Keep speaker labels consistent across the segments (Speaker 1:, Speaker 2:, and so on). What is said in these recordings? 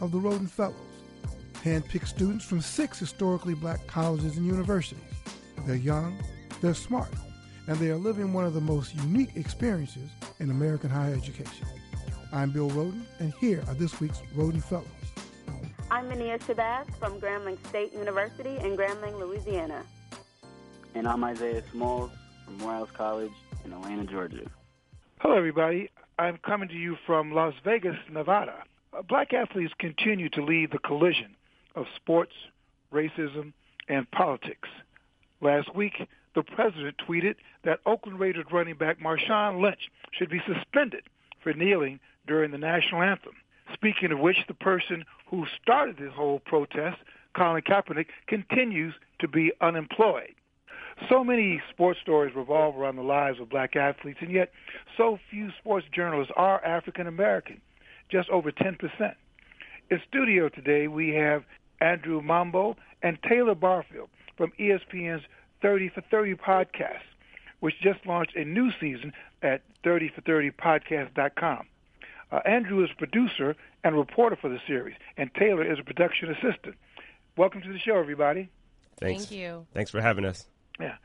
Speaker 1: of the Rhoden Fellows, handpicked students from six historically black colleges and universities. They're young, they're smart, and they are living one of the most unique experiences in American higher education. I'm Bill Rhoden, and here are this week's Rhoden Fellows.
Speaker 2: I'm Mania Shabazz from Grambling State University in Grambling, Louisiana.
Speaker 3: And I'm Isaiah Smalls from Morehouse College in Atlanta, Georgia.
Speaker 4: Hello, everybody. I'm coming to you from Las Vegas, Nevada. Black athletes continue to lead the collision of sports, racism, and politics. Last week, the president tweeted that Oakland Raiders running back Marshawn Lynch should be suspended for kneeling during the national anthem. Speaking of which, the person who started this whole protest, Colin Kaepernick, continues to be unemployed. So many sports stories revolve around the lives of black athletes, and yet so few sports journalists are African American, just over 10%. In studio today, we have Andrew Mambo and Taylor Barfield from ESPN's 30 for 30 podcast, which just launched a new season at 30for30podcast.com. Uh, Andrew is producer and reporter for the series, and Taylor is a production assistant. Welcome to the show, everybody.
Speaker 5: Thanks.
Speaker 6: Thank you.
Speaker 5: Thanks for having us.
Speaker 4: Yeah.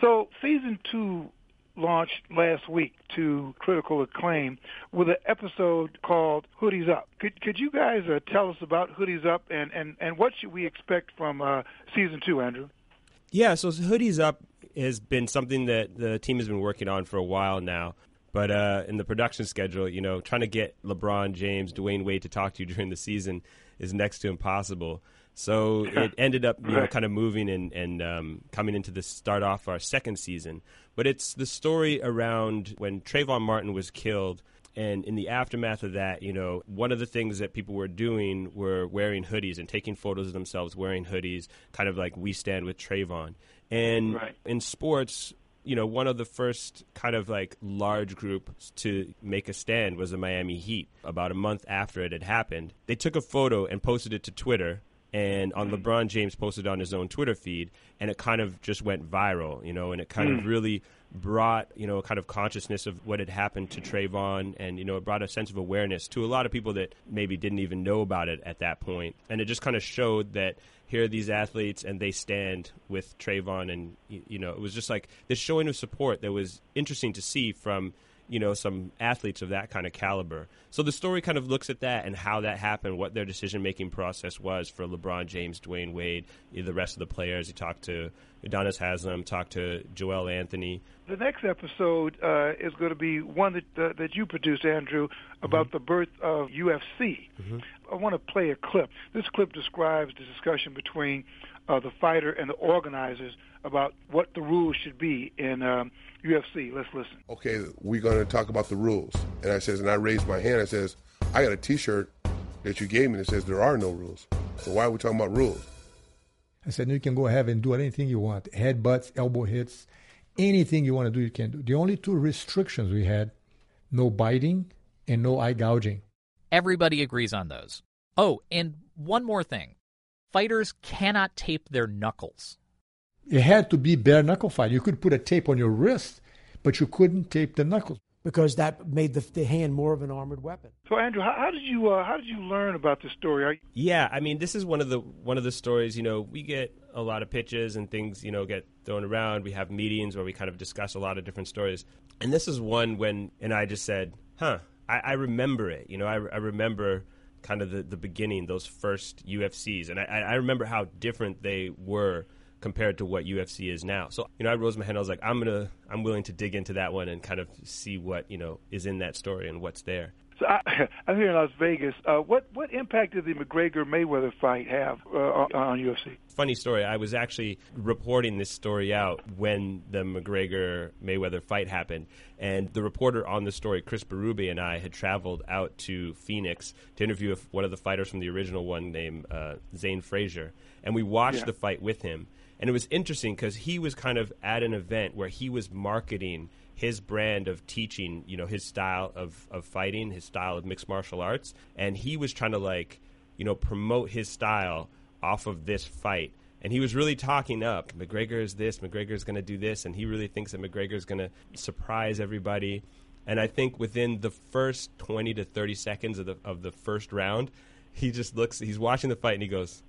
Speaker 4: So season two launched last week to critical acclaim with an episode called Hoodies Up. Could could you guys uh, tell us about Hoodies Up and, and, and what should we expect from uh, season two, Andrew?
Speaker 5: Yeah, so Hoodies Up has been something that the team has been working on for a while now. But uh, in the production schedule, you know, trying to get LeBron James, Dwyane Wade to talk to you during the season is next to impossible. So it ended up, you know, kind of moving and, and um, coming into the start off our second season. But it's the story around when Trayvon Martin was killed. And in the aftermath of that, you know, one of the things that people were doing were wearing hoodies and taking photos of themselves wearing hoodies, kind of like we stand with Trayvon. And
Speaker 4: Right.
Speaker 5: in sports, you know, one of the first kind of like large groups to make a stand was the Miami Heat. About a month after it had happened, they took a photo and posted it to Twitter. And on mm-hmm. LeBron James posted on his own Twitter feed, and it kind of just went viral, you know, and it kind of mm. really brought, you know, kind of consciousness of what had happened to Trayvon, and you know, it brought a sense of awareness to a lot of people that maybe didn't even know about it at that point, and it just kind of showed that here are these athletes and they stand with Trayvon, and you know, it was just like this showing of support that was interesting to see from you know some athletes of that kind of caliber. So the story kind of looks at that and how that happened, what their decision making process was for LeBron James, Dwyane Wade, the rest of the players. You talked to Udonis Haslem, talked to Joel Anthony.
Speaker 4: The next episode uh, is going to be one that uh, that you produced, Andrew, about the birth of UFC. I want to play a clip. This clip describes the discussion between uh, the fighter and the organizers about what the rules should be in um, UFC. Let's listen.
Speaker 7: okay, we're going to talk about the rules. And I says, and I raised my hand. I says, I got a T-shirt that you gave me that says there are no rules. So why are we talking about rules?
Speaker 1: I said, you can go ahead and do anything you want headbutts, elbow hits, anything you want to do, you can do. The only two restrictions we had no biting and no eye gouging.
Speaker 6: Everybody agrees on those. Oh, and one more thing fighters cannot tape their knuckles.
Speaker 1: It had to be bare knuckle fight. You could put a tape on your wrist, but you couldn't tape the knuckles.
Speaker 8: because that made the, the hand more of an armored weapon.
Speaker 4: So, Andrew, how, how did you uh, how did you learn about this story? Are you,
Speaker 5: Yeah, I mean, this is one of the one of the stories. You know, we get a lot of pitches and things. You know, get thrown around. We have meetings where we kind of discuss a lot of different stories. And this is one when, and I just said, "Huh, I, I remember it." You know, I, I remember kind of the, the beginning, those first UFCs, and I, I remember how different they were compared to what UFC is now. So, you know, I rose my hand. I was like, I'm gonna, I'm willing to dig into that one and kind of see what you know is in that story and what's there.
Speaker 4: So I, I'm here in Las Vegas. Uh, what what impact did the McGregor Mayweather fight have uh, on, UFC?
Speaker 5: Funny story. I was actually reporting this story out when the McGregor Mayweather fight happened, and the reporter on the story, Chris Berube, and I had traveled out to Phoenix to interview one of the fighters from the original one named uh, Zane Frazier, and we watched
Speaker 4: Yeah.
Speaker 5: the fight with him. And it was interesting because he was kind of at an event where he was marketing his brand of teaching, you know, his style of, of fighting, his style of mixed martial arts. And he was trying to, like, you know, promote his style off of this fight. And he was really talking up. McGregor is this, McGregor is going to do this. And he really thinks that McGregor is going to surprise everybody. And I think within the first 20 to 30 seconds of the, of the first round, he just looks, he's watching the fight and he goes,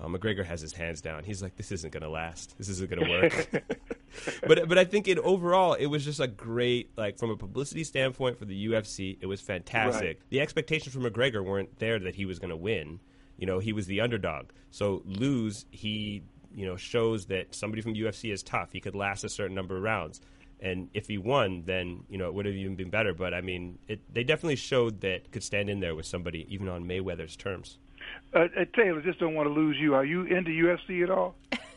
Speaker 5: uh, McGregor has his hands down. He's like, this isn't going to last. This isn't going to work. but but I think it overall it was just a great like from a publicity standpoint for the UFC. It was fantastic.
Speaker 4: Right.
Speaker 5: The expectations for McGregor weren't there that he was going to win. You know, he was the underdog. So lose, he you know shows that somebody from UFC is tough. He could last a certain number of rounds. And if he won, then you know it would have even been better. But I mean, it, they definitely showed that could stand in there with somebody, even on Mayweather's terms.
Speaker 4: Uh, uh, Taylor, just don't want to lose you. Are you into UFC at all?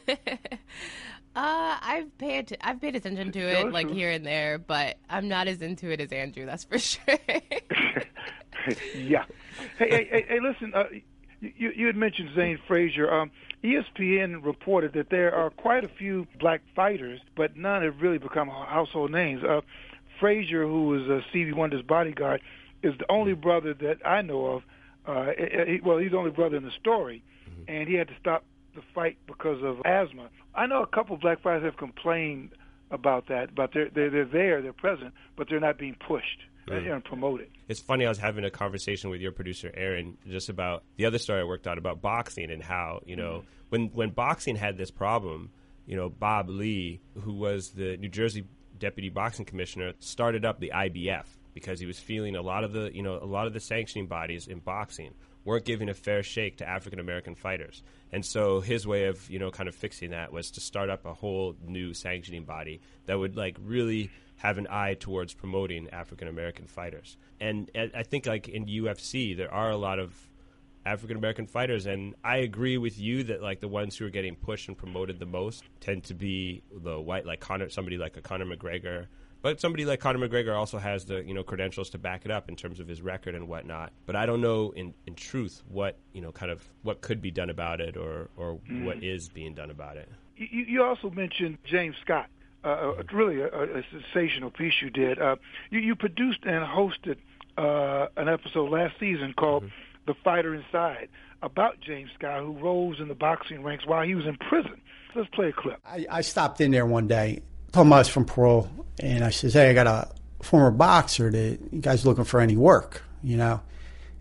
Speaker 9: Uh, I've paid I've paid attention to it like here and there, but I'm not as into it as Andrew. That's for sure.
Speaker 4: yeah. Hey, hey, hey, hey listen. Uh, you, you had mentioned Zane Frazier. Um, ESPN reported that there are quite a few black fighters, but none have really become household names. Uh, Frazier, who was uh, Stevie Wonder's bodyguard, is the only brother that I know of. Uh, he, well, he's the only brother in the story, and he had to stop the fight because of asthma. I know a couple of black fighters have complained about that, but they're they're, they're there, they're present, but they're not being pushed
Speaker 5: Mm.
Speaker 4: and promoted.
Speaker 5: It's funny. I was having a conversation with your producer Aaron just about the other story I worked on about boxing and how you know when when boxing had this problem, you know Bob Lee, who was the New Jersey deputy boxing commissioner, started up the IBF because he was feeling a lot of the you know a lot of the sanctioning bodies in boxing weren't giving a fair shake to African American fighters. And so his way of, you know, kind of fixing that was to start up a whole new sanctioning body that would like really have an eye towards promoting African American fighters. And I I think like in UFC there are a lot of African American fighters and I agree with you that like the ones who are getting pushed and promoted the most tend to be the white like Conor somebody like a Conor McGregor but somebody like Conor McGregor also has the you know credentials to back it up in terms of his record and whatnot. But I don't know in, in truth what you know kind of what could be done about it or or
Speaker 4: Mm.
Speaker 5: what is being done about it.
Speaker 4: You, you also mentioned James Scott. Uh, uh, really, a, a sensational piece you did. Uh, you, you produced and hosted uh, an episode last season called "The Fighter Inside" about James Scott, who rose in the boxing ranks while he was in prison. Let's play a clip.
Speaker 8: I, I stopped in there one day, was from parole, and I says, "Hey, I got a former boxer that you guys looking for any work?" You know,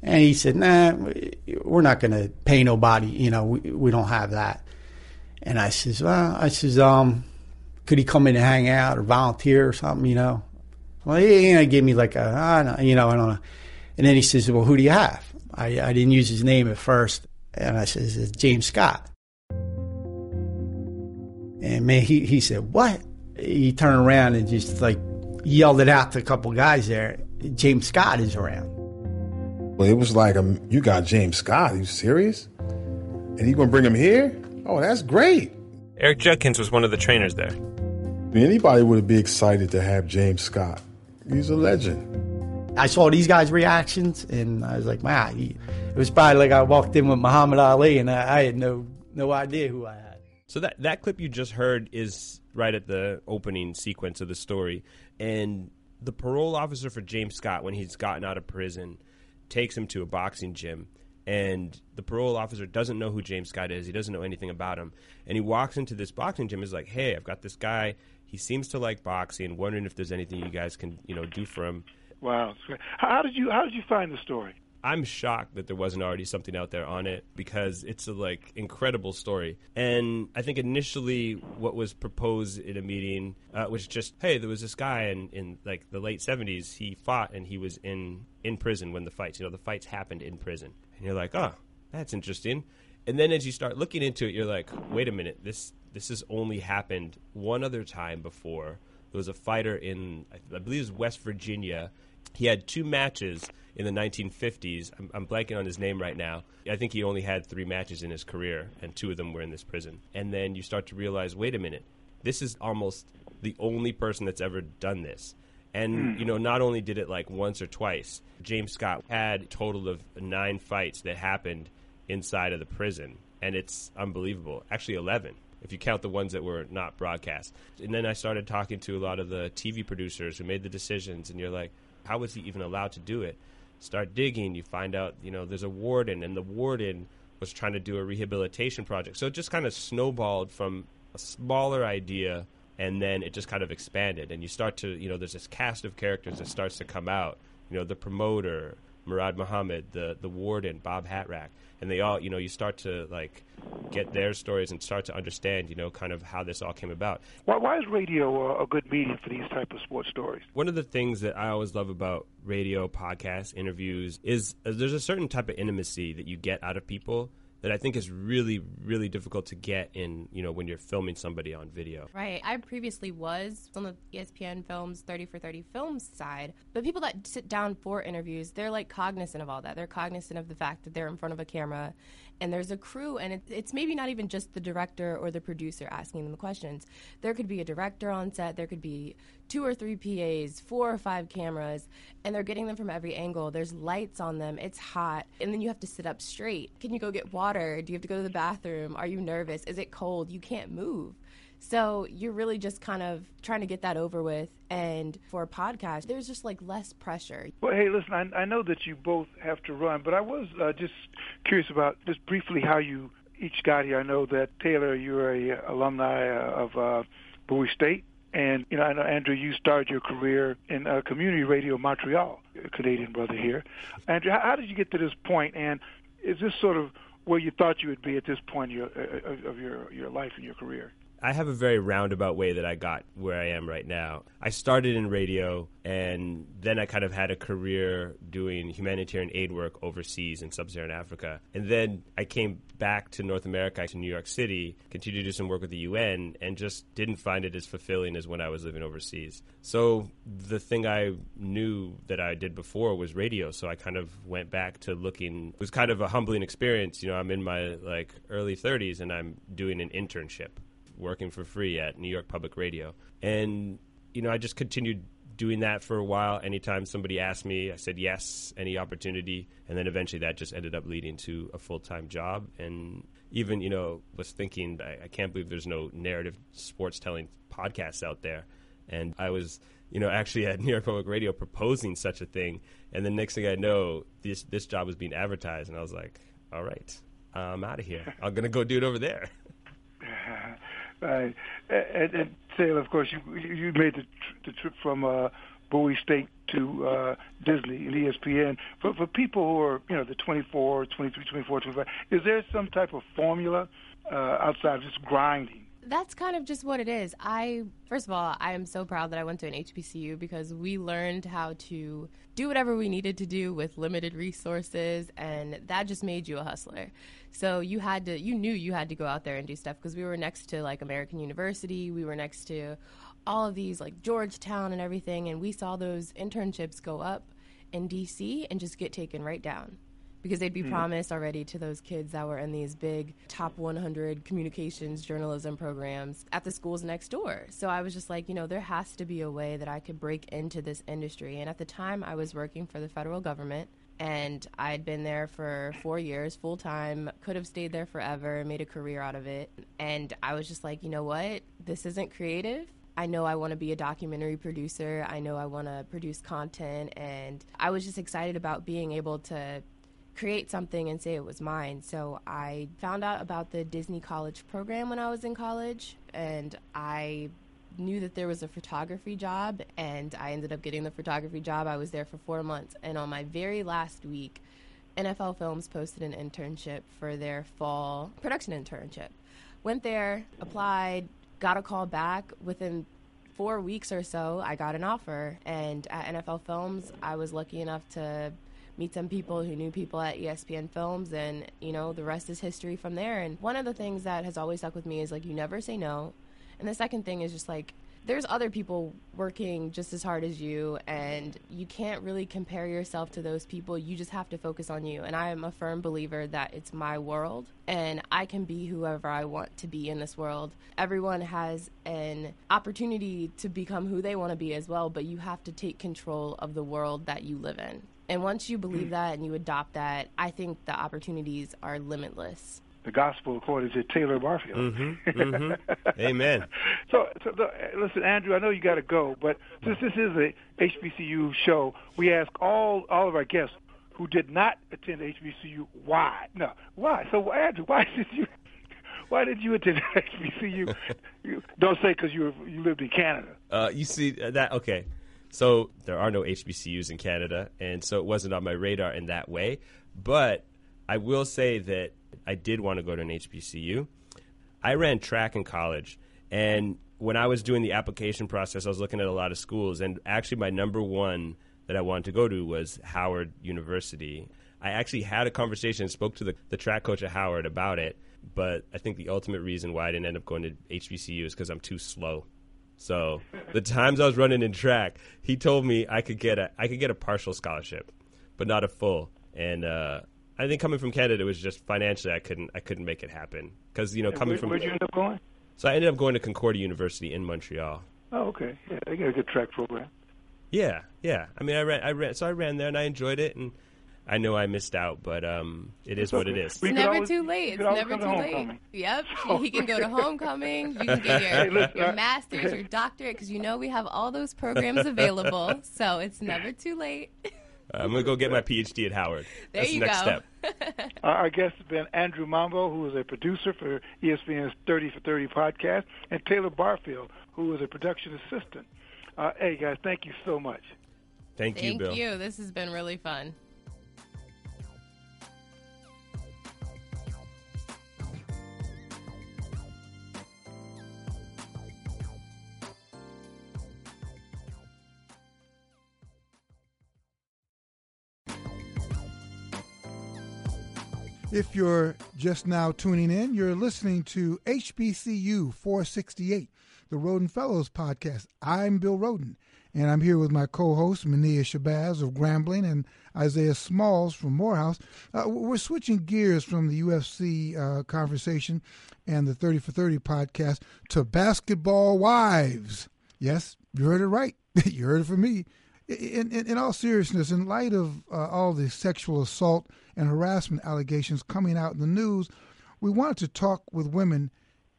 Speaker 8: and he said, "Nah, we- we're not going to pay nobody. You know, we, we don't have that." And I says, "Well, I says, um, could he come in and hang out or volunteer or something? You know?" Well, he, he gave me like a, I don't, you know, I don't know. And then he says, "Well, who do you have?" I, I didn't use his name at first, and I says, "It's James Scott." And man, he, he said, What? He turned around and just like yelled it out to a couple guys there. James Scott is around.
Speaker 10: Well, it was like, um, you got James Scott. Are you serious? And you gonna bring him here? Oh, that's great.
Speaker 5: Eric Judkins was one of the trainers there.
Speaker 10: Anybody would be excited to have James Scott. He's a legend.
Speaker 8: I saw these guys' reactions and I was like, wow, it was probably like I walked in with Muhammad Ali and I, I had no no idea who I had.
Speaker 5: So that that clip you just heard is right at the opening sequence of the story, and the parole officer for James Scott, when he's gotten out of prison, takes him to a boxing gym, and the parole officer doesn't know who James Scott is. He doesn't know anything about him, and he walks into this boxing gym. is like, "Hey, I've got this guy. He seems to like boxing. Wondering if there's anything you guys can you know do for him."
Speaker 4: Wow, how did you how did you find the story?
Speaker 5: I'm shocked that there wasn't already something out there on it because it's a like incredible story. And I think initially what was proposed in a meeting uh, was just, hey, there was this guy in, in like the late 70s. He fought and he was in in prison when the fights. You know, the fights happened in prison, and you're like, oh, that's interesting. And then as you start looking into it, you're like, wait a minute, this this has only happened one other time before. There was a fighter in, I believe, it was West Virginia he had two matches in the 1950s. I'm, I'm, blanking on his name right now. I think he only had three matches in his career, and two of them were in this prison. And then you start to realize, wait a minute, this is almost the only person that's ever done this. And, mm. you know, not only did it like once or twice, James Scott had a total of nine fights that happened inside of the prison. And it's unbelievable. Actually, 11 if you count the ones that were not broadcast. And then I started talking to a lot of the TV producers who made the decisions, and you're like, how was he even allowed to do it? Start digging, you find out, you know, there's a warden, and the warden was trying to do a rehabilitation project. So it just kind of snowballed from a smaller idea and then it just kind of expanded and you start to you know there's this cast of characters that starts to come out you know the promoter Murad Muhammad the the warden Bob Hatrak. And they all you know you start to like get their stories and start to understand you know kind of how this all came about.
Speaker 4: Why, why is radio a, a good medium for these type of sports stories?
Speaker 5: One of the things that I always love about radio podcasts interviews is uh, there's a certain type of intimacy that you get out of people that I think is really, really difficult to get in, you know, when you're filming somebody on video.
Speaker 9: Right. I previously was on the ESPN Films 30 for 30 Films side, but people that sit down for interviews, they're like cognizant of all that. They're cognizant of the fact that they're in front of a camera and there's a crew, and it, it's maybe not even just the director or the producer asking them the questions. There could be a director on set, there could be two or three PAs, four or five cameras, and they're getting them from every angle. There's lights on them, it's hot, and then you have to sit up straight. Can you go get water? Do you have to go to the bathroom? Are you nervous? Is it cold? You can't move. So you're really just kind of trying to get that over with. And for a podcast, there's just like less pressure.
Speaker 4: Well, hey, listen, I, I know that you both have to run, but I was uh, just curious about just briefly how you each got here. I know that Taylor, you're a alumni uh, of uh, Bowie State. And you know, I know Andrew, you started your career in uh, community radio Montreal, Canadian brother here. Andrew, how, how did you get to this point? And is this sort of where you thought you would be at this point of your, uh, of your your life and your career?
Speaker 5: I have a very roundabout way that I got where I am right now. I started in radio, and then I kind of had a career doing humanitarian aid work overseas in sub Saharan Africa. And then I came back to North America, to New York City, continued to do some work with the UN, and just didn't find it as fulfilling as when I was living overseas. So the thing I knew that I did before was radio. So I kind of went back to looking. It was kind of a humbling experience. You know, I'm in my like early 30s, and I'm doing an internship working for free at New York Public Radio. And, you know, I just continued doing that for a while. Anytime somebody asked me, I said yes, any opportunity. And then eventually that just ended up leading to a full time job. And even, you know, was thinking, I, I can't believe there's no narrative sports telling podcasts out there. And I was, you know, actually at New York Public Radio proposing such a thing. And the next thing I know, this, this job was being advertised. And I was like, all right, I'm out of here. I'm going to go do it over there.
Speaker 4: Right. And, and Taylor, of course, you you made the, the trip from uh, Bowie State to uh, Disney and ESPN. For for people who are you know the 24, 23, 24, 25, is there some type of formula uh, outside of just grinding?
Speaker 9: That's kind of just what it is. I first of all, I am so proud that I went to an HBCU because we learned how to do whatever we needed to do with limited resources and that just made you a hustler. So you had to you knew you had to go out there and do stuff because we were next to like American University, we were next to all of these like Georgetown and everything and we saw those internships go up in DC and just get taken right down because they'd be mm. promised already to those kids that were in these big top 100 communications journalism programs at the schools next door. So I was just like, you know, there has to be a way that I could break into this industry. And at the time, I was working for the federal government. And I'd been there for four years full time, could have stayed there forever, made a career out of it. And I was just like, you know what? This isn't creative. I know I want to be a documentary producer. I know I want to produce content. And I was just excited about being able to create something and say it was mine. So I found out about the Disney College program when I was in college, and I knew that there was a photography job, and I ended up getting the photography job. I was there for four months, and on my very last week, NFL Films posted an internship for their fall production internship. Went there, applied, got a call back within four weeks or so. I got an offer, and at NFL Films, I was lucky enough to meet some people who knew people at ESPN Films, and you know the rest is history from there. And one of the things that has always stuck with me is like you never say no, and the second thing is just like there's other people working just as hard as you and you can't really compare yourself to those people. You just have to focus on you. And i am a firm believer that it's my world and i can be whoever i want to be in this world. Everyone has an opportunity to become who they want to be as well but you have to take control of the world that you live in and once you believe that and you adopt that i think the opportunities are limitless
Speaker 4: the gospel according to Taylor Barfield.
Speaker 5: Mm-hmm, mm-hmm. Amen.
Speaker 4: so, so the, listen, Andrew, I know you got to go, but since this is a HBCU show, we ask all all of our guests who did not attend HBCU why. No, why? So, Andrew, why did you? Why did you attend HBCU? you, don't say because you you lived in Canada.
Speaker 5: Uh, you see that? Okay. So there are no HBCUs in Canada, and so it wasn't on my radar in that way. But I will say that I did want to go to an HBCU. I ran track in college, and when I was doing the application process, I was looking at a lot of schools, and actually, my number one that I wanted to go to was Howard University. I actually had a conversation and spoke to the, the track coach at Howard about it, but I think the ultimate reason why I didn't end up going to HBCU is because I'm too slow. So the times I was running in track, he told me I could get a I could get a partial scholarship, but not a full. And uh, I think coming from Canada was just financially I couldn't I couldn't make it happen because you know coming
Speaker 4: where,
Speaker 5: from
Speaker 4: where'd you end up going?
Speaker 5: So I ended up going to Concordia University in Montreal.
Speaker 4: Oh, okay. Yeah, they got a good track program.
Speaker 5: Yeah, yeah. I mean, I ran, I ran, so I ran there and I enjoyed it, and I know I missed out, but um, it is what it is.
Speaker 9: It's never always, too late. It's never too late. Yep. He can go to homecoming. You can get your, hey, listen, your master's, your doctorate, because you know we have all those programs available. So it's never too late.
Speaker 5: I'm going to go get my PhD at Howard.
Speaker 9: There
Speaker 5: That's
Speaker 9: you
Speaker 5: the next
Speaker 9: go.
Speaker 5: step.
Speaker 4: Our guest has been Andrew Mambo, who is a producer for ESPN's 30 for 30 podcast, and Taylor Barfield, who is a production assistant. Uh, hey, guys, thank you so much.
Speaker 5: Thank,
Speaker 9: Thank
Speaker 5: you, Bill.
Speaker 9: Thank you. This has been really fun.
Speaker 1: If you're just now tuning in, you're listening to HBCU 468, the Rhoden Fellows podcast. I'm Bill Rhoden, and I'm here with my co-hosts Mania Shabazz of Grambling and Isaiah Smalls from Morehouse. Uh, we're switching gears from the UFC uh, conversation and the 30 for 30 podcast to basketball wives. Yes, you heard it right. you heard it from me. In, in, in all seriousness, in light of uh, all the sexual assault and harassment allegations coming out in the news, we wanted to talk with women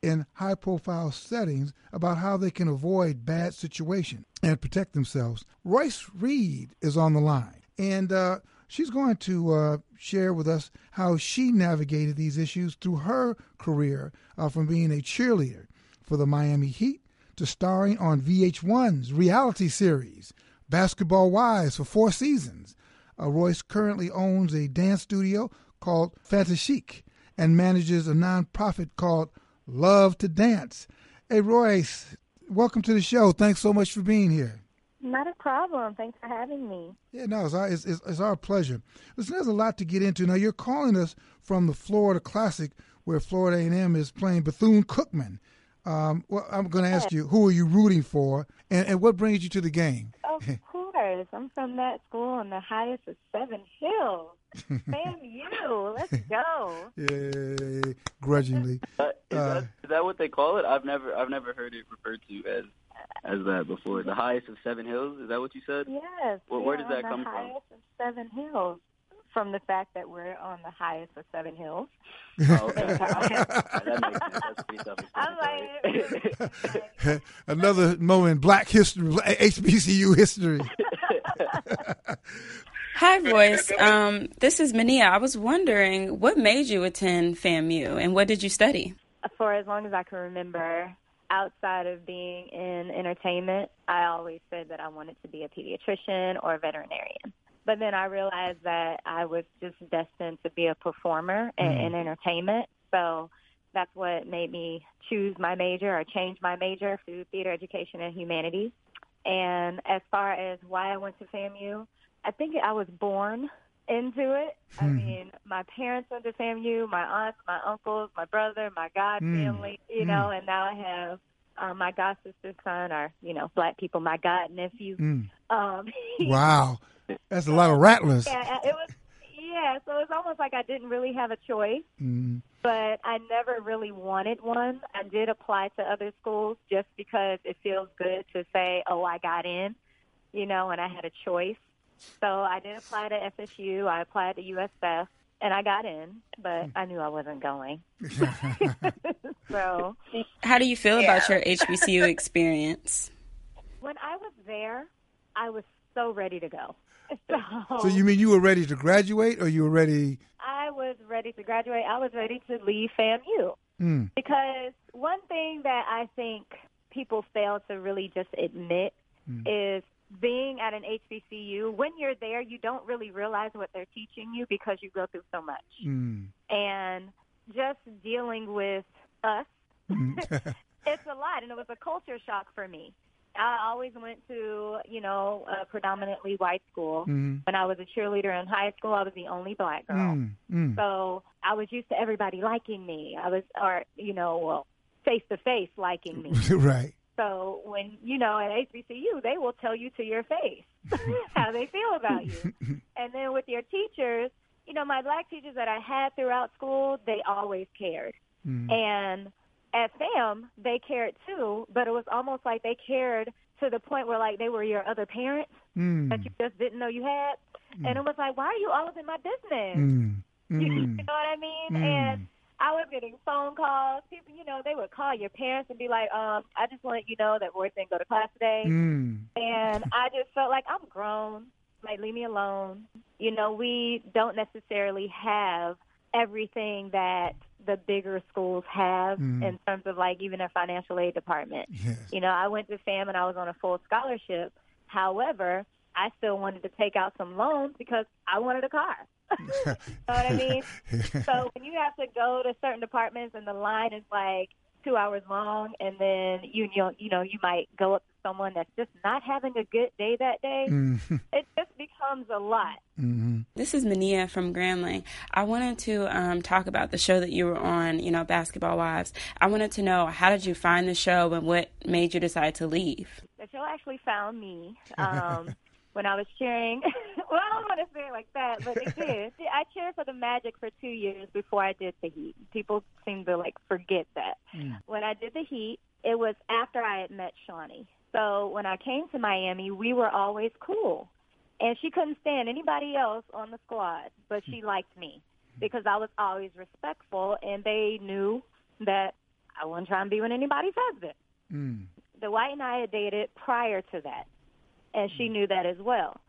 Speaker 1: in high profile settings about how they can avoid bad situations and protect themselves. Royce Reed is on the line, and uh, she's going to uh, share with us how she navigated these issues through her career uh, from being a cheerleader for the Miami Heat to starring on VH1's reality series. Basketball Wives for four seasons. Uh, Royce currently owns a dance studio called Fantaschic and manages a nonprofit called Love to Dance. Hey, Royce, welcome to the show. Thanks so much for being here.
Speaker 11: Not a problem. Thanks for having me.
Speaker 1: Yeah, no, it's our, it's, it's, it's our pleasure. Listen, there's a lot to get into. Now, you're calling us from the Florida Classic, where Florida A&M is playing Bethune-Cookman. Um, well, I'm going to ask you, who are you rooting for, and, and what brings you to the game?
Speaker 11: Of course. I'm from that school on the highest of Seven Hills. FAMU. Let's go.
Speaker 1: Yay, grudgingly.
Speaker 3: Uh, is,
Speaker 1: Uh,
Speaker 3: that, is that what they call it? I've never I've never heard it referred to as as that before. The highest of seven hills. Is that what you said?
Speaker 11: Yes.
Speaker 3: Well,
Speaker 11: we
Speaker 3: where
Speaker 11: are
Speaker 3: does that
Speaker 11: on
Speaker 3: come
Speaker 11: the
Speaker 3: from?
Speaker 11: highest of Seven Hills. From the fact that we're on the highest of Seven Hills.
Speaker 3: Oh, okay. that makes sense. That's pretty
Speaker 11: I'm
Speaker 3: self-explanatory.
Speaker 1: Another moment in black history, HBCU history.
Speaker 12: Hi, Royce. Um, this is Mania. I was wondering what made you attend FAMU and what did you study?
Speaker 11: For as long as I can remember, outside of being in entertainment, I always said that I wanted to be a pediatrician or a veterinarian. But then I realized that I was just destined to be a performer in, in entertainment. So that's what made me choose my major or change my major to theater education and humanities. And as far as why I went to FAMU, I think I was born into it. I mean, my parents went to FAMU, my aunts, my uncles, my brother, my god
Speaker 13: Mm.
Speaker 11: family, you
Speaker 13: Mm.
Speaker 11: know, and now I have uh, my god sister's son, or you know, black people, my god nephew.
Speaker 1: Mm.
Speaker 11: Um,
Speaker 1: Wow, that's a lot of rattlers.
Speaker 11: yeah, it was. Yeah, so it's almost like I didn't really have a choice,
Speaker 1: Mm.
Speaker 11: but I never really wanted one. I did apply to other schools just because it feels good to say, "Oh, I got in," you know, and I had a choice. So I did apply to FSU. I applied to USF, and I got in, but I knew I wasn't going. so
Speaker 12: How do you feel about your HBCU experience?
Speaker 11: when I was there, I was so ready to go. So,
Speaker 1: So you mean you were ready to graduate, or you were ready?
Speaker 11: I was ready to graduate. I was ready to leave FAMU
Speaker 1: Mm.
Speaker 11: because one thing that I think people fail to really just admit is being at an HBCU. When you're there, you don't really realize what they're teaching you because you go through so much,
Speaker 1: Mm.
Speaker 11: and just dealing with us it's a lot, and it was a culture shock for me. I always went to, you know, a predominantly white school.
Speaker 1: Mhm.
Speaker 11: When I was a cheerleader in high school, I was the only black girl.
Speaker 1: Mm. Mm.
Speaker 11: So I was used to everybody liking me. I was, or, you know, well, face to face liking me.
Speaker 1: right.
Speaker 11: So when, you know, at HBCU, they will tell you to your face how they feel about you. And then with your teachers, you know, my black teachers that I had throughout school, they always cared.
Speaker 1: Mm.
Speaker 11: And at FAM, they cared too, but it was almost like they cared to the point where like they were your other parents
Speaker 1: Mm.
Speaker 11: that you just didn't know you had. And it was like, why are you always in my business?
Speaker 1: Mm.
Speaker 11: You
Speaker 1: Mm.
Speaker 11: know what I mean?
Speaker 1: Mm.
Speaker 11: And I was getting phone calls. People, you know, they would call your parents and be like, um, I just want you to know that Royce didn't go to class today.
Speaker 1: Mm.
Speaker 11: And I just felt like I'm grown. Like, leave me alone. You know, we don't necessarily have everything that the bigger schools have
Speaker 1: Mm.
Speaker 11: in terms of like even a financial aid department.
Speaker 1: Yes.
Speaker 11: You know, I went to FAM and I was on a full scholarship. However, I still wanted to take out some loans because I wanted a car. you know what I mean? so when you have to go to certain departments and the line is like two hours long, and then you you know, you know you might go up to someone that's just not having a good day that day,
Speaker 1: Mhm.
Speaker 11: it just becomes a lot.
Speaker 1: Mhm.
Speaker 12: This is Mania from Grambling. I wanted to um, talk about the show that you were on, you know, Basketball Wives. I wanted to know how did you find the show and what made you decide to leave?
Speaker 11: The show actually found me um, when I was cheering. well, I don't want to say it like that, but it did. I cheered for the Magic for two years before I did the Heat. People seem to like forget that. Hmm. When I did the Heat, it was after I had met Shaunie. So when I came to Miami, we were always cool. And she couldn't stand anybody else on the squad, but she hmm. liked me hmm. because I was always respectful and they knew that I wasn't trying to be with anybody's husband.
Speaker 1: Mm.
Speaker 11: Dwight and I had dated prior to that, and she mm. knew that as well.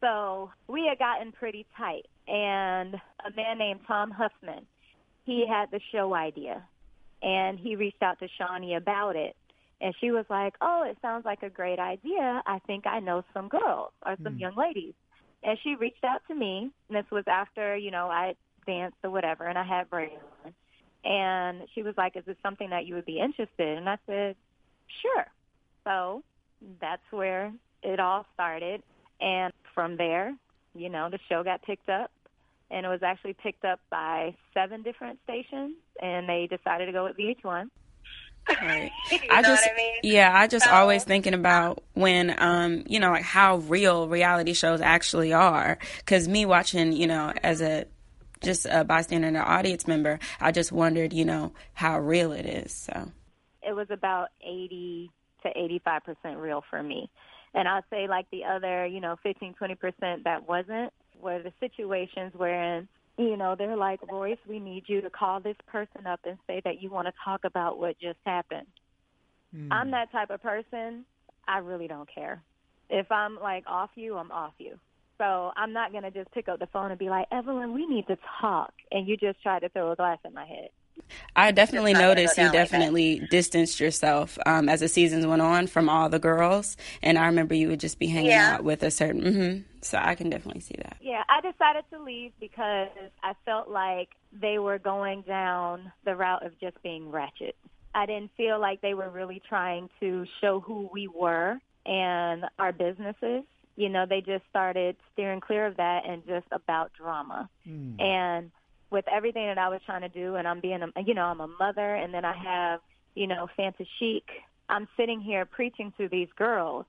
Speaker 11: So we had gotten pretty tight, and a man named Tom Huffman, he had the show idea, and he reached out to Shaunie about it. And she was like, "Oh, it sounds like a great idea. I think I know some girls or some mm. young ladies." And she reached out to me. And this was after you know I danced or whatever, and I had braids on. And she was like, "Is this something that you would be interested?" in? And I said, "Sure." So that's where it all started. And from there, you know, the show got picked up. And it was actually picked up by seven different stations, and they decided to go with VH1.
Speaker 12: Right.
Speaker 11: You
Speaker 12: I
Speaker 11: know
Speaker 12: just
Speaker 11: what I mean?
Speaker 12: yeah, I just
Speaker 11: So-
Speaker 12: always thinking about when um you know like how real reality shows actually are cuz me watching, you know, as a just a bystander and an audience member, I just wondered, you know, how real it is. So
Speaker 11: it was about 80 to 85% real for me. And I'd say like the other, you know, 15, 20% that wasn't were the situations wherein, you know, they're like, Royce, we need you to call this person up and say that you want to talk about what just happened. Hmm. I'm that type of person. I really don't care. If I'm like off you, I'm off you. So I'm not going to just pick up the phone and be like, Evelyn, we need to talk. And you just try to throw a glass at my head.
Speaker 12: I definitely
Speaker 11: It's not gonna
Speaker 12: noticed you
Speaker 11: down like
Speaker 12: definitely distanced yourself um, as the seasons went on from all the girls, and I remember you would just be hanging
Speaker 11: Yeah.
Speaker 12: out with a certain. hmm So I can definitely see that.
Speaker 11: Yeah, I decided to leave because I felt like they were going down the route of just being ratchet. I didn't feel like they were really trying to show who we were and our businesses. You know, they just started steering clear of that and just about drama. And with everything that I was trying to do, and I'm being, a, you know, I'm a mother, and then I have, you know, Fanta Chic I'm sitting here preaching to these girls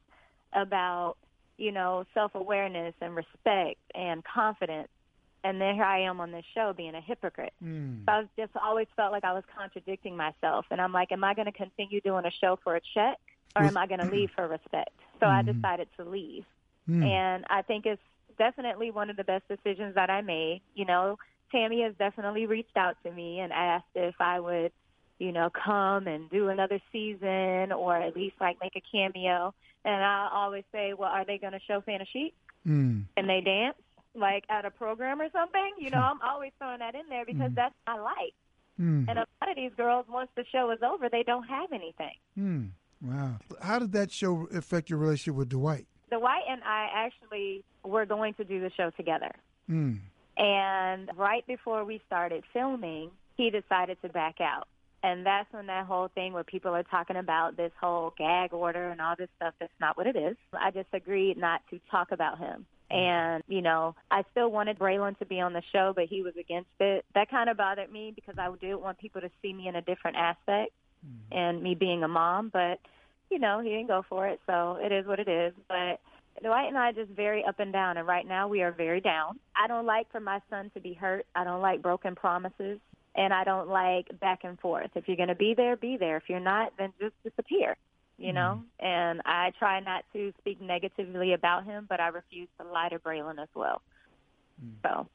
Speaker 11: about, you know, self-awareness and respect and confidence. And then here I am on this show being a hypocrite.
Speaker 1: Mm.
Speaker 11: So I just always felt like I was contradicting myself. And I'm like, am I going to continue doing a show for a check or am I going to leave for respect? So I
Speaker 1: Mhm.
Speaker 11: decided to leave.
Speaker 1: Mm.
Speaker 11: And I think it's definitely one of the best decisions that I made. You know, Tammy has definitely reached out to me and asked if I would, you know, come and do another season or at least like make a cameo. And I always say, well, are they going to show Fantaschic?
Speaker 1: Mm.
Speaker 11: and they dance like at a program or something. You know, I'm always throwing that in there because
Speaker 1: Mm.
Speaker 11: that's my life.
Speaker 1: Mm.
Speaker 11: And a lot of these girls, once the show is over, they don't have anything.
Speaker 1: Mm. Wow. How did that show affect your relationship with Dwight?
Speaker 11: Dwight and I actually were going to do the show together.
Speaker 1: Mm.
Speaker 11: And right before we started filming, he decided to back out. And that's when that whole thing where people are talking about this whole gag order and all this stuff, that's not what it is. I just agreed not to talk about him. Mm-hmm. And, you know, I still wanted Braylon to be on the show, but he was against it. That kind of bothered me because I didn't want people to see me in a different aspect mm-hmm. and me being a mom. But, you know, he didn't go for it, so it is what it is. But Dwight and I are just very up and down, and right now we are very down. I don't like for my son to be hurt. I don't like broken promises, and I don't like back and forth. If you're going to be there, be there. If you're not, then just disappear. You know, and I try not to speak negatively about him, but I refuse to lie to Braylon as well. So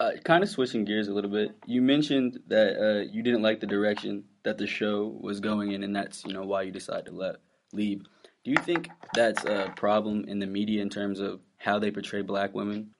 Speaker 3: Uh, kind of switching gears a little bit. You mentioned that uh, you didn't like the direction that the show was going in, and that's you know why you decided to let leave. Do you think that's a problem in the media in terms of how they portray black women?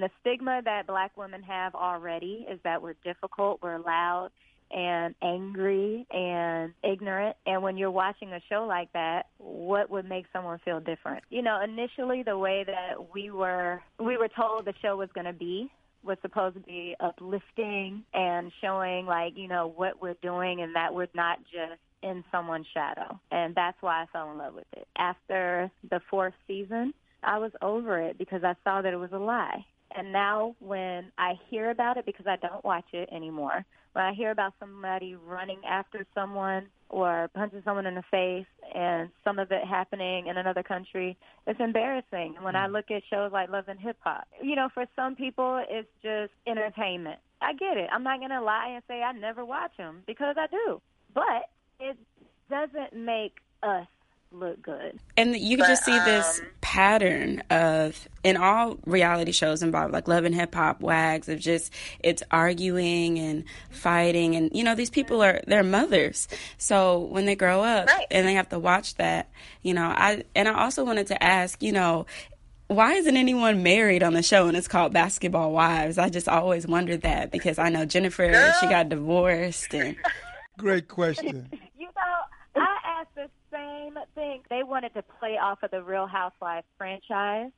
Speaker 11: the stigma that black women have already is that we're difficult, we're loud and angry and ignorant. And when you're watching a show like that, what would make someone feel different? You know, initially the way that we were we were told the show was going to be was supposed to be uplifting and showing like, you know, what we're doing and that we're not just in someone's shadow. And that's why I fell in love with it. After the fourth season, I was over it because I saw that it was a lie. And now when I hear about it, because I don't watch it anymore, when I hear about somebody running after someone or punching someone in the face and some of it happening in another country, it's embarrassing. When I mm. look at shows like Love and Hip Hop, you know, for some people, it's just entertainment. I get it. I'm not going to lie and say I never watch them because I do. But it doesn't make us look good.
Speaker 12: And you can just
Speaker 11: But,
Speaker 12: see this
Speaker 11: um,
Speaker 12: pattern of in all reality shows involved, like Love and Hip Hop, Wags, of just it's arguing and fighting, and you know these people are they're mothers, so when they grow up and they have to watch that, you know, I and I also wanted to ask, you know. Why isn't anyone married on the show and it's called Basketball Wives? I just always wondered that because I know Jennifer, she got divorced and
Speaker 1: Great question.
Speaker 11: You know, I asked the same thing. They wanted to play off of the Real Housewives franchise,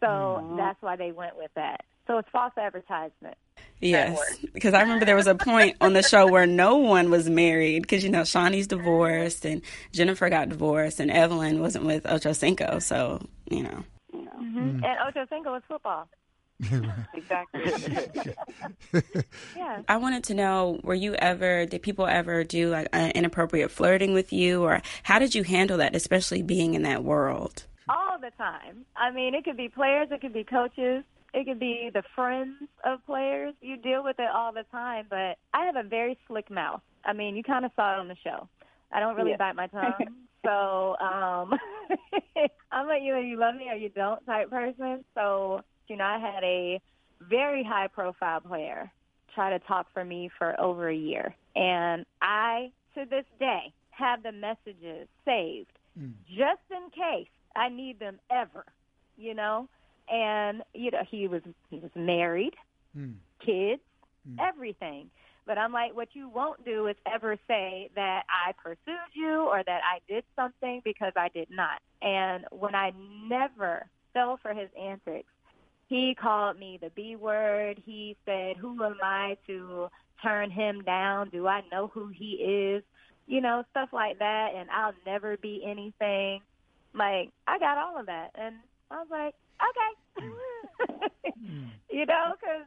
Speaker 11: so that's why they went with that. So it's false advertisement.
Speaker 12: Yes, because I remember there was a point on the show where no one was married because you know Shaunie's divorced and Jennifer got divorced and Evelyn wasn't with Ocho Cinco, so you know.
Speaker 11: Mm-hmm. And Ocho Cinco is football.
Speaker 2: Exactly.
Speaker 11: Yeah.
Speaker 12: I wanted to know: Were you ever? Did people ever do like uh, inappropriate flirting with you, or how did you handle that, especially being in that world?
Speaker 11: All the time. I mean, it could be players, it could be coaches, it could be the friends of players. You deal with it all the time, but I have a very slick mouth. I mean, you kind of saw it on the show. I don't really
Speaker 2: Yeah.
Speaker 11: bite my tongue. so, um I'm a either you love me or you don't type person. So, you know, I had a very high profile player try to talk for me for over a year. And I, to this day, have the messages saved hmm. just in case I need them ever, you know. And you know, he was he was married, hmm. kids, hmm. everything. But I'm like, what you won't do is ever say that I pursued you or that I did something because I did not. And when I never fell for his antics, he called me the B word. He said, Who am I to turn him down? Do I know who he is? You know, stuff like that. And I'll never be anything. Like, I got all of that. And I was like, Okay. you know, because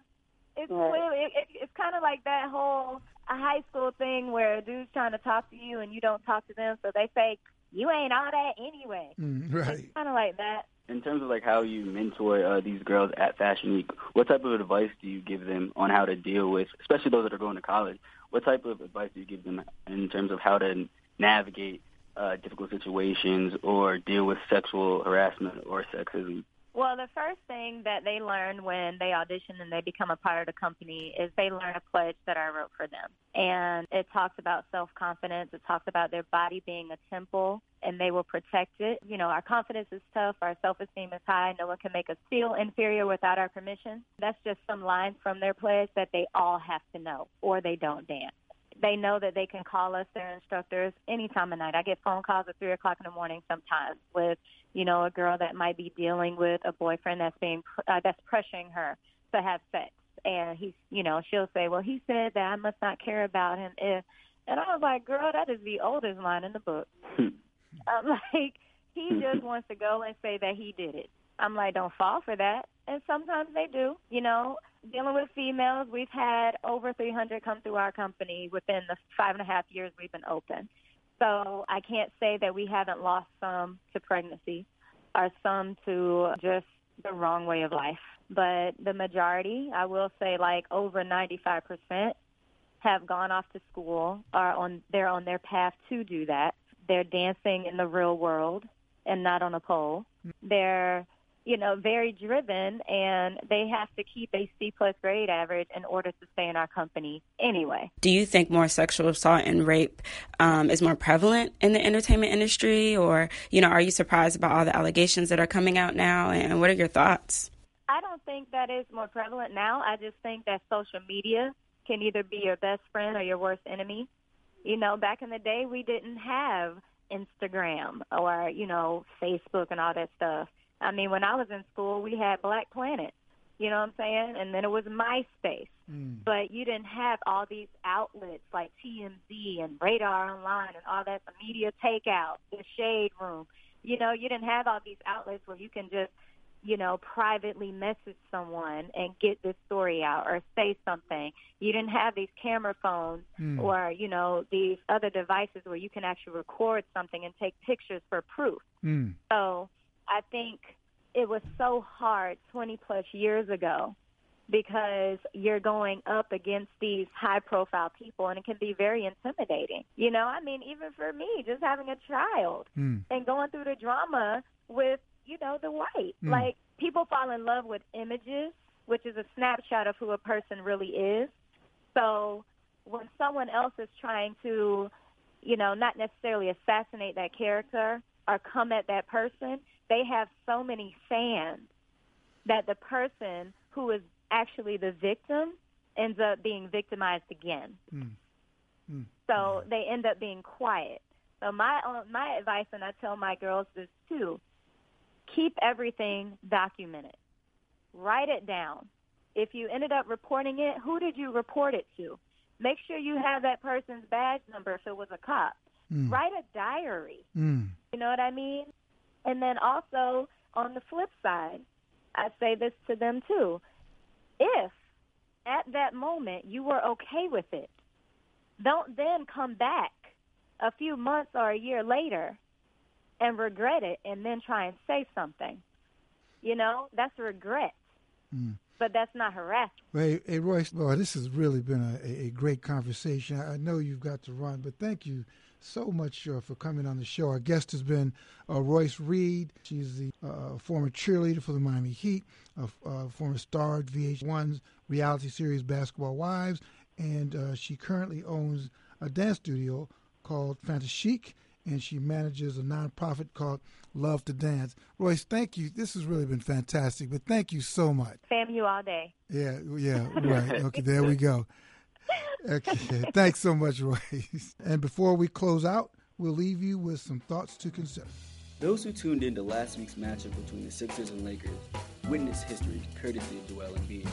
Speaker 11: it's
Speaker 2: Right.
Speaker 11: it, it, it's kind of like that whole a high school thing where a dude's trying to talk to you and you don't talk to them. So they fake you ain't all that anyway.
Speaker 1: Mm, right.
Speaker 11: Kind of like that.
Speaker 3: In terms of like how you mentor uh, these girls at Fantaschic, what type of advice do you give them on how to deal with, especially those that are going to college? What type of advice do you give them in terms of how to navigate uh, difficult situations or deal with sexual harassment or sexism?
Speaker 11: Well, the first thing that they learn when they audition and they become a part of the company is they learn a pledge that I wrote for them. And it talks about self confidence, it talks about their body being a temple and they will protect it. You know, our confidence is tough, our self esteem is high, no one can make us feel inferior without our permission. That's just some lines from their pledge that they all have to know or they don't dance they know that they can call us their instructors any time of night. I get phone calls at three o'clock in the morning sometimes with, you know, a girl that might be dealing with a boyfriend that's being uh, that's pressuring her to have sex, and he's, you know, she'll say, well, he said that I must not care about him if, and I was like, girl, that is the oldest line in the book. I'm like, he just wants to go and say that he did it. I'm like, don't fall for that. And sometimes they do. You know, dealing with females, we've had over 300 come through our company within the five and a half years we've been open. So I can't say that we haven't lost some to pregnancy or some to just the wrong way of life. But the majority, I will say like over 95%, have gone off to school, are on they're on their path to do that. They're dancing in the real world and not on a pole. Mm. They're you know, very driven and they have to keep a C plus grade average in order to stay in our company anyway.
Speaker 12: Do you think more sexual assault and rape um, is more prevalent in the entertainment industry or, you know, are you surprised about all the allegations that are coming out now and what are your thoughts?
Speaker 11: I don't think that is more prevalent now. I just think that social media can either be your best friend or your worst enemy. You know, back in the day we didn't have Instagram or, you know, Facebook and all that stuff I mean, when I was in school, we had Black Planet. You know what I'm saying? And then it was MySpace. Mm. But you didn't have all these outlets like TMZ and Radar Online and all that, the media takeout, the shade room. You know, you didn't have all these outlets where you can just, you know, privately message someone and get this story out or say something. You didn't have these camera phones mm. or, you know, these other devices where you can actually record something and take pictures for proof. Mm. So I think it was so hard 20 plus years ago because you're going up against these high profile people and it can be very intimidating. You know, I mean, even for me, just having a child mm. and going through the drama with, you know, Dwight. Mm. Like, people fall in love with images, which is a snapshot of who a person really is. So when someone else is trying to, you know, not necessarily assassinate that character or come at that person, they have so many fans that the person who is actually the victim ends up being victimized again. Mm. Mm. So they end up being quiet. So my my advice, and I tell my girls this too: keep everything documented. Write it down. If you ended up reporting it, who did you report it to? Make sure you have that person's badge number if it was a cop. Mm. Write a diary. Mm. You know what I mean? And then also on the flip side, I say this to them too. If at that moment you were okay with it, don't then come back a few months or a year later and regret it and then try and say something. You know, that's regret. Mm. But that's not harassment.
Speaker 1: Well, hey, hey, Royce, well, this has really been a, a great conversation. I know you've got to run, but thank you so much uh, for coming on the show. Our guest has been uh, Royce Reed. She's the uh, former cheerleader for the Miami Heat, a former star at VH1's reality series Basketball Wives, and uh, she currently owns a dance studio called Fantaschic, and she manages a nonprofit called Love to Dance. Royce, thank you. This has really been fantastic, but thank you so much.
Speaker 11: Fam you all day.
Speaker 1: Yeah, yeah, right. Okay, there we go. Okay, thanks so much, Royce. And before we close out, we'll leave you with some thoughts to consider.
Speaker 3: Those who tuned in to last week's matchup between the Sixers and Lakers witnessed history courtesy of Joel Embiid.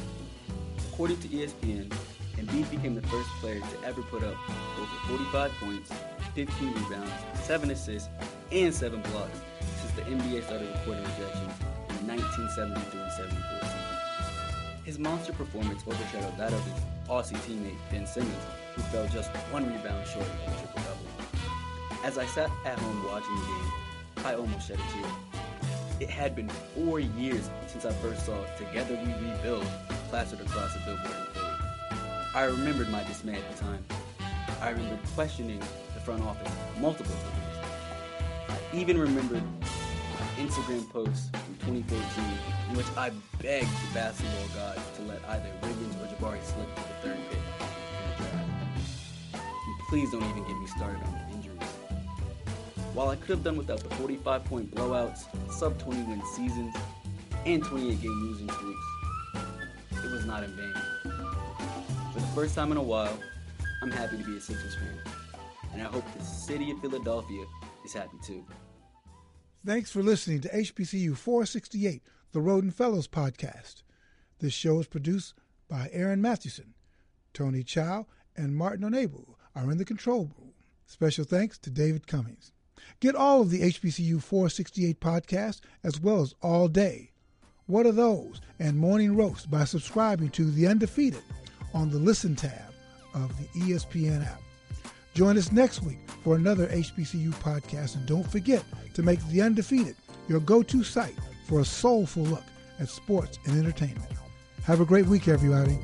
Speaker 3: According to ESPN, Embiid became the first player to ever put up over 45 points, 15 rebounds, 7 assists, and 7 blocks since the NBA started recording rejections in the 1973-74 season. His monster performance overshadowed that of his Aussie teammate Ben Simmons, who fell just one rebound short of a triple double. As I sat at home watching the game, I almost shed a tear. It had been four years since I first saw Together We Rebuild plastered across a billboard in Philly. I remembered my dismay at the time. I remembered questioning the front office multiple times. I even remembered Instagram post from 2014 in which I begged the basketball gods to let either Wiggins or Jabari slip to the third pick in the draft. And please don't even get me started on the injuries. While I could have done without the 45 point blowouts, sub 20 win seasons, and 28 game losing streaks, it was not in vain. For the first time in a while, I'm happy to be a Sixers fan, and I hope the city of Philadelphia is happy too.
Speaker 1: Thanks for listening to HBCU 468, the Rhoden Fellows podcast. This show is produced by Aaron Mathewson. Tony Chow and Martin Onebu are in the control room. Special thanks to David Cummings. Get all of the HBCU 468 podcasts as well as All Day. What are those? And Morning Roast by subscribing to The Undefeated on the Listen tab of the ESPN app. Join us next week for another HBCU podcast, and don't forget to make The Undefeated your go to site for a soulful look at sports and entertainment. Have a great week, everybody.